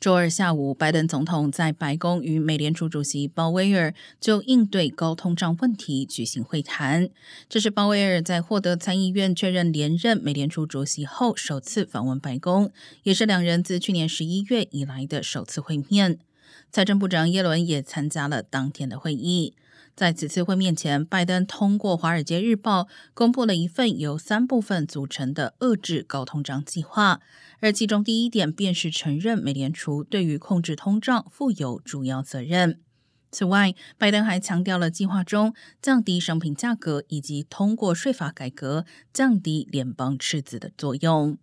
周二下午，拜登总统在白宫与美联储主席鲍威尔就应对高通胀问题举行会谈。这是鲍威尔在获得参议院确认连任美联储主席后首次访问白宫，也是两人自去年十一月以来的首次会面。财政部长耶伦也参加了当天的会议。在此次会面前，拜登通过《华尔街日报》公布了一份由三部分组成的遏制高通胀计划，而其中第一点便是承认美联储对于控制通胀负有主要责任。此外，拜登还强调了计划中降低商品价格以及通过税法改革降低联邦赤字的作用。